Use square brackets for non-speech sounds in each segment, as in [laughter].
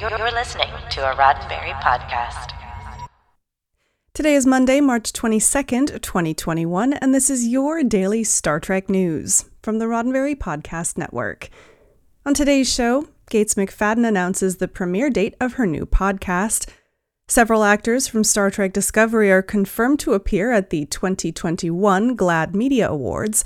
You're listening to a Roddenberry podcast. Today is Monday, March 22nd, 2021, and this is your daily Star Trek news from the Roddenberry Podcast Network. On today's show, Gates McFadden announces the premiere date of her new podcast. Several actors from Star Trek Discovery are confirmed to appear at the 2021 GLAAD Media Awards.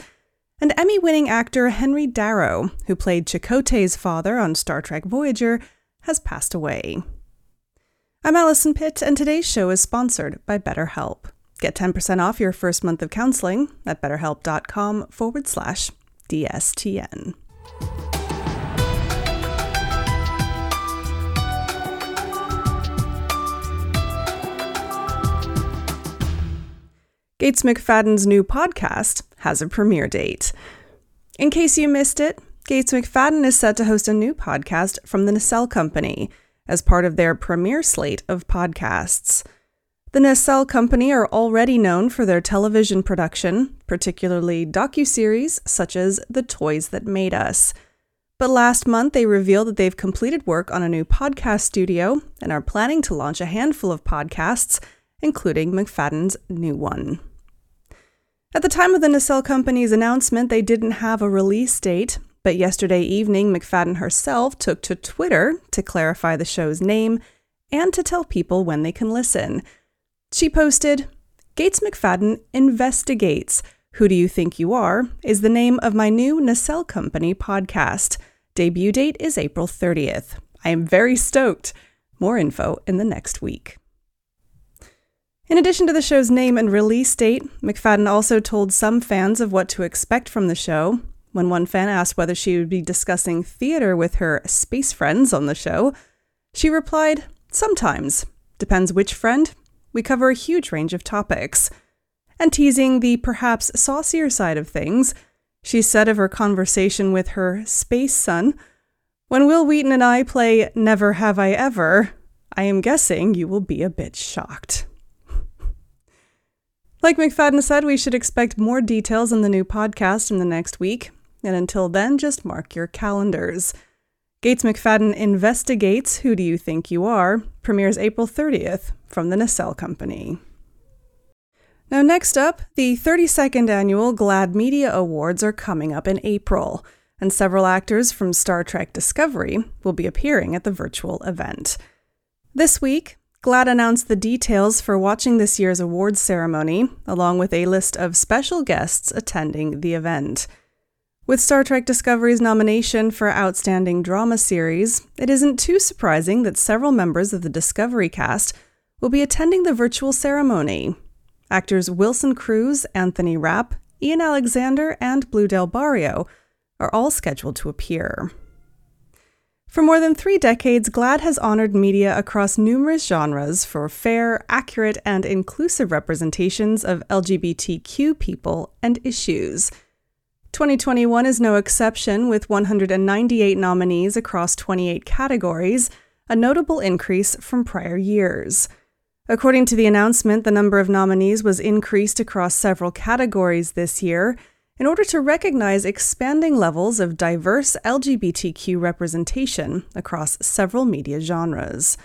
And Emmy winning actor Henry Darrow, who played Chakotay's father on Star Trek Voyager, has passed away. I'm Allison Pitt, and today's show is sponsored by BetterHelp. Get 10% off your first month of counseling at betterhelp.com forward slash DSTN. Gates McFadden's new podcast has a premiere date. In case you missed it, Gates McFadden is set to host a new podcast from the Nacelle Company as part of their premier slate of podcasts. The Nacelle Company are already known for their television production, particularly docuseries such as The Toys That Made Us. But last month, they revealed that they've completed work on a new podcast studio and are planning to launch a handful of podcasts, including McFadden's new one. At the time of the Nacelle Company's announcement, they didn't have a release date, but yesterday evening, McFadden herself took to Twitter to clarify the show's name and to tell people when they can listen. She posted, Gates McFadden investigates. Who Do You Think You Are? is the name of my new Nacelle Company podcast. Debut date is April 30th. I am very stoked. More info in the next week. In addition to the show's name and release date, McFadden also told some fans of what to expect from the show, when one fan asked whether she would be discussing theater with her space friends on the show, she replied, Sometimes. Depends which friend. We cover a huge range of topics. And teasing the perhaps saucier side of things, she said of her conversation with her space son, When Wil Wheaton and I play Never Have I Ever, I am guessing you will be a bit shocked. [laughs] like McFadden said, we should expect more details in the new podcast in the next week, and until then, just mark your calendars. Gates McFadden Investigates Who Do You Think You Are premieres April 30th from the Nacelle Company. Now, next up, the 32nd annual GLAAD Media Awards are coming up in April, and several actors from Star Trek Discovery will be appearing at the virtual event. This week, GLAAD announced the details for watching this year's awards ceremony, along with a list of special guests attending the event. With Star Trek Discovery's nomination for Outstanding Drama Series, it isn't too surprising that several members of the Discovery cast will be attending the virtual ceremony. Actors Wilson Cruz, Anthony Rapp, Ian Alexander, and Blu Del Barrio are all scheduled to appear. For more than three decades, GLAAD has honored media across numerous genres for fair, accurate, and inclusive representations of LGBTQ people and issues. 2021 is no exception, with 198 nominees across 28 categories, a notable increase from prior years. According to the announcement, the number of nominees was increased across several categories this year in order to recognize expanding levels of diverse LGBTQ representation across several media genres.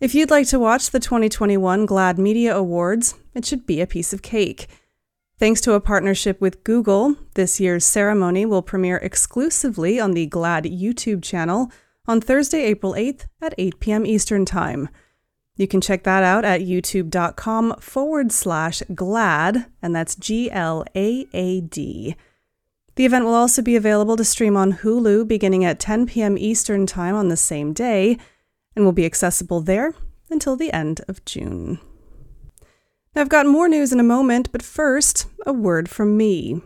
If you'd like to watch the 2021 GLAAD Media Awards, it should be a piece of cake. Thanks to a partnership with Google, this year's ceremony will premiere exclusively on the GLAAD YouTube channel on Thursday, April 8th at 8 p.m. Eastern Time. You can check that out at youtube.com forward slash GLAAD, and that's G L A A D. The event will also be available to stream on Hulu beginning at 10 p.m. Eastern Time on the same day, and will be accessible there until the end of June. I've got more news in a moment, but first, a word from me.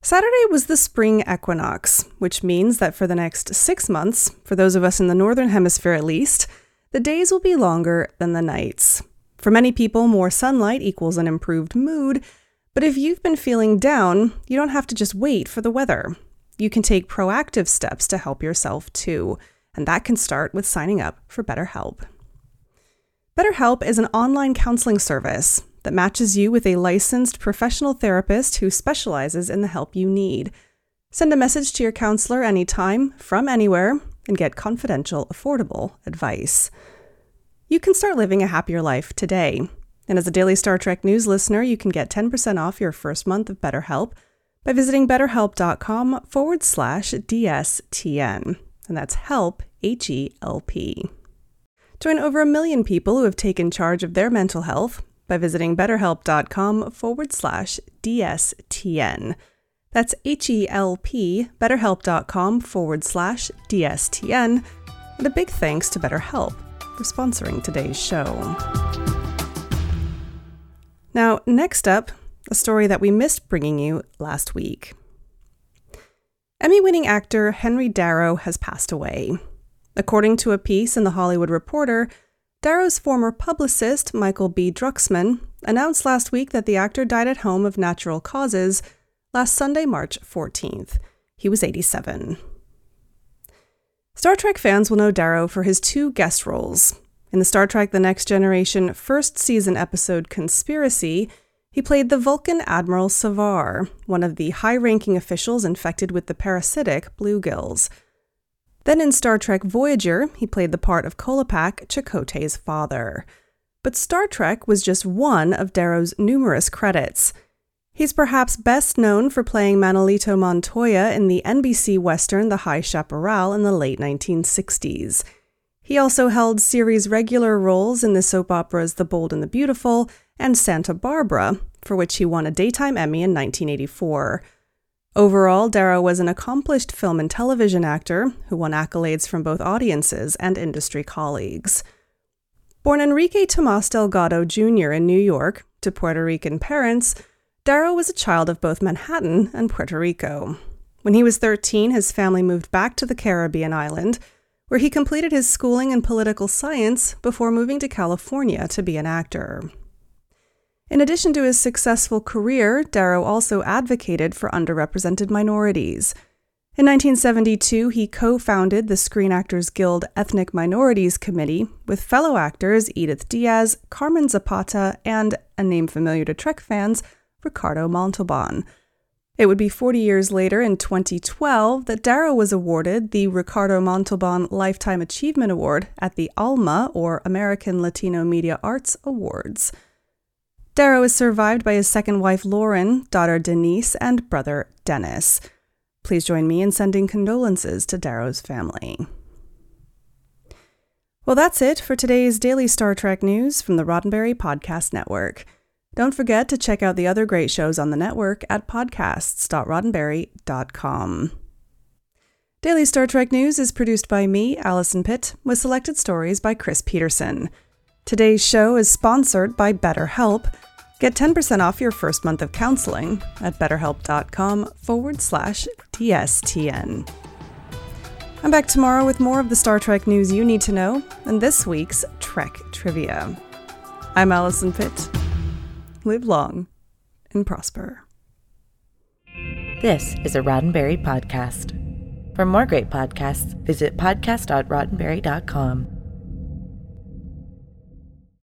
Saturday was the spring equinox, which means that for the next six months, for those of us in the Northern Hemisphere at least, the days will be longer than the nights. For many people, more sunlight equals an improved mood, but if you've been feeling down, you don't have to just wait for the weather. You can take proactive steps to help yourself too, and that can start with signing up for BetterHelp. BetterHelp is an online counseling service that matches you with a licensed professional therapist who specializes in the help you need. Send a message to your counselor anytime, from anywhere, and get confidential, affordable advice. You can start living a happier life today. And as a daily Star Trek news listener, you can get 10% off your first month of BetterHelp by visiting betterhelp.com forward slash DSTN. And that's help, H E L P. Join over a million people who have taken charge of their mental health by visiting betterhelp.com forward slash DSTN. That's H E L P, betterhelp.com forward slash DSTN. And a big thanks to BetterHelp for sponsoring today's show. Now, next up, a story that we missed bringing you last week. Emmy winning actor Henry Darrow has passed away. According to a piece in The Hollywood Reporter, Darrow's former publicist, Michael B. Druxman, announced last week that the actor died at home of natural causes last Sunday, March 14th. He was 87. Star Trek fans will know Darrow for his two guest roles. In the Star Trek The Next Generation first season episode Conspiracy, he played the Vulcan Admiral Savar, one of the high ranking officials infected with the parasitic bluegills. Then in Star Trek Voyager, he played the part of Kolopak, Chakotay's father. But Star Trek was just one of Darrow's numerous credits. He's perhaps best known for playing Manolito Montoya in the NBC Western The High Chaparral in the late 1960s. He also held series regular roles in the soap operas The Bold and the Beautiful and Santa Barbara, for which he won a Daytime Emmy in 1984. Overall, Darrow was an accomplished film and television actor who won accolades from both audiences and industry colleagues. Born Enrique Tomas Delgado Jr. in New York to Puerto Rican parents, Darrow was a child of both Manhattan and Puerto Rico. When he was 13, his family moved back to the Caribbean island, where he completed his schooling in political science before moving to California to be an actor. In addition to his successful career, Darrow also advocated for underrepresented minorities. In 1972, he co founded the Screen Actors Guild Ethnic Minorities Committee with fellow actors Edith Diaz, Carmen Zapata, and, a name familiar to Trek fans, Ricardo Montalban. It would be 40 years later, in 2012, that Darrow was awarded the Ricardo Montalban Lifetime Achievement Award at the ALMA, or American Latino Media Arts Awards. Darrow is survived by his second wife Lauren, daughter Denise, and brother Dennis. Please join me in sending condolences to Darrow's family. Well, that's it for today's daily Star Trek news from the Roddenberry Podcast Network. Don't forget to check out the other great shows on the network at podcasts.roddenberry.com. Daily Star Trek News is produced by me, Allison Pitt, with selected stories by Chris Peterson. Today's show is sponsored by BetterHelp. Get 10% off your first month of counseling at betterhelp.com forward slash DSTN. I'm back tomorrow with more of the Star Trek news you need to know and this week's Trek Trivia. I'm Allison Pitt. Live long and prosper. This is a Roddenberry podcast. For more great podcasts, visit podcast.roddenberry.com.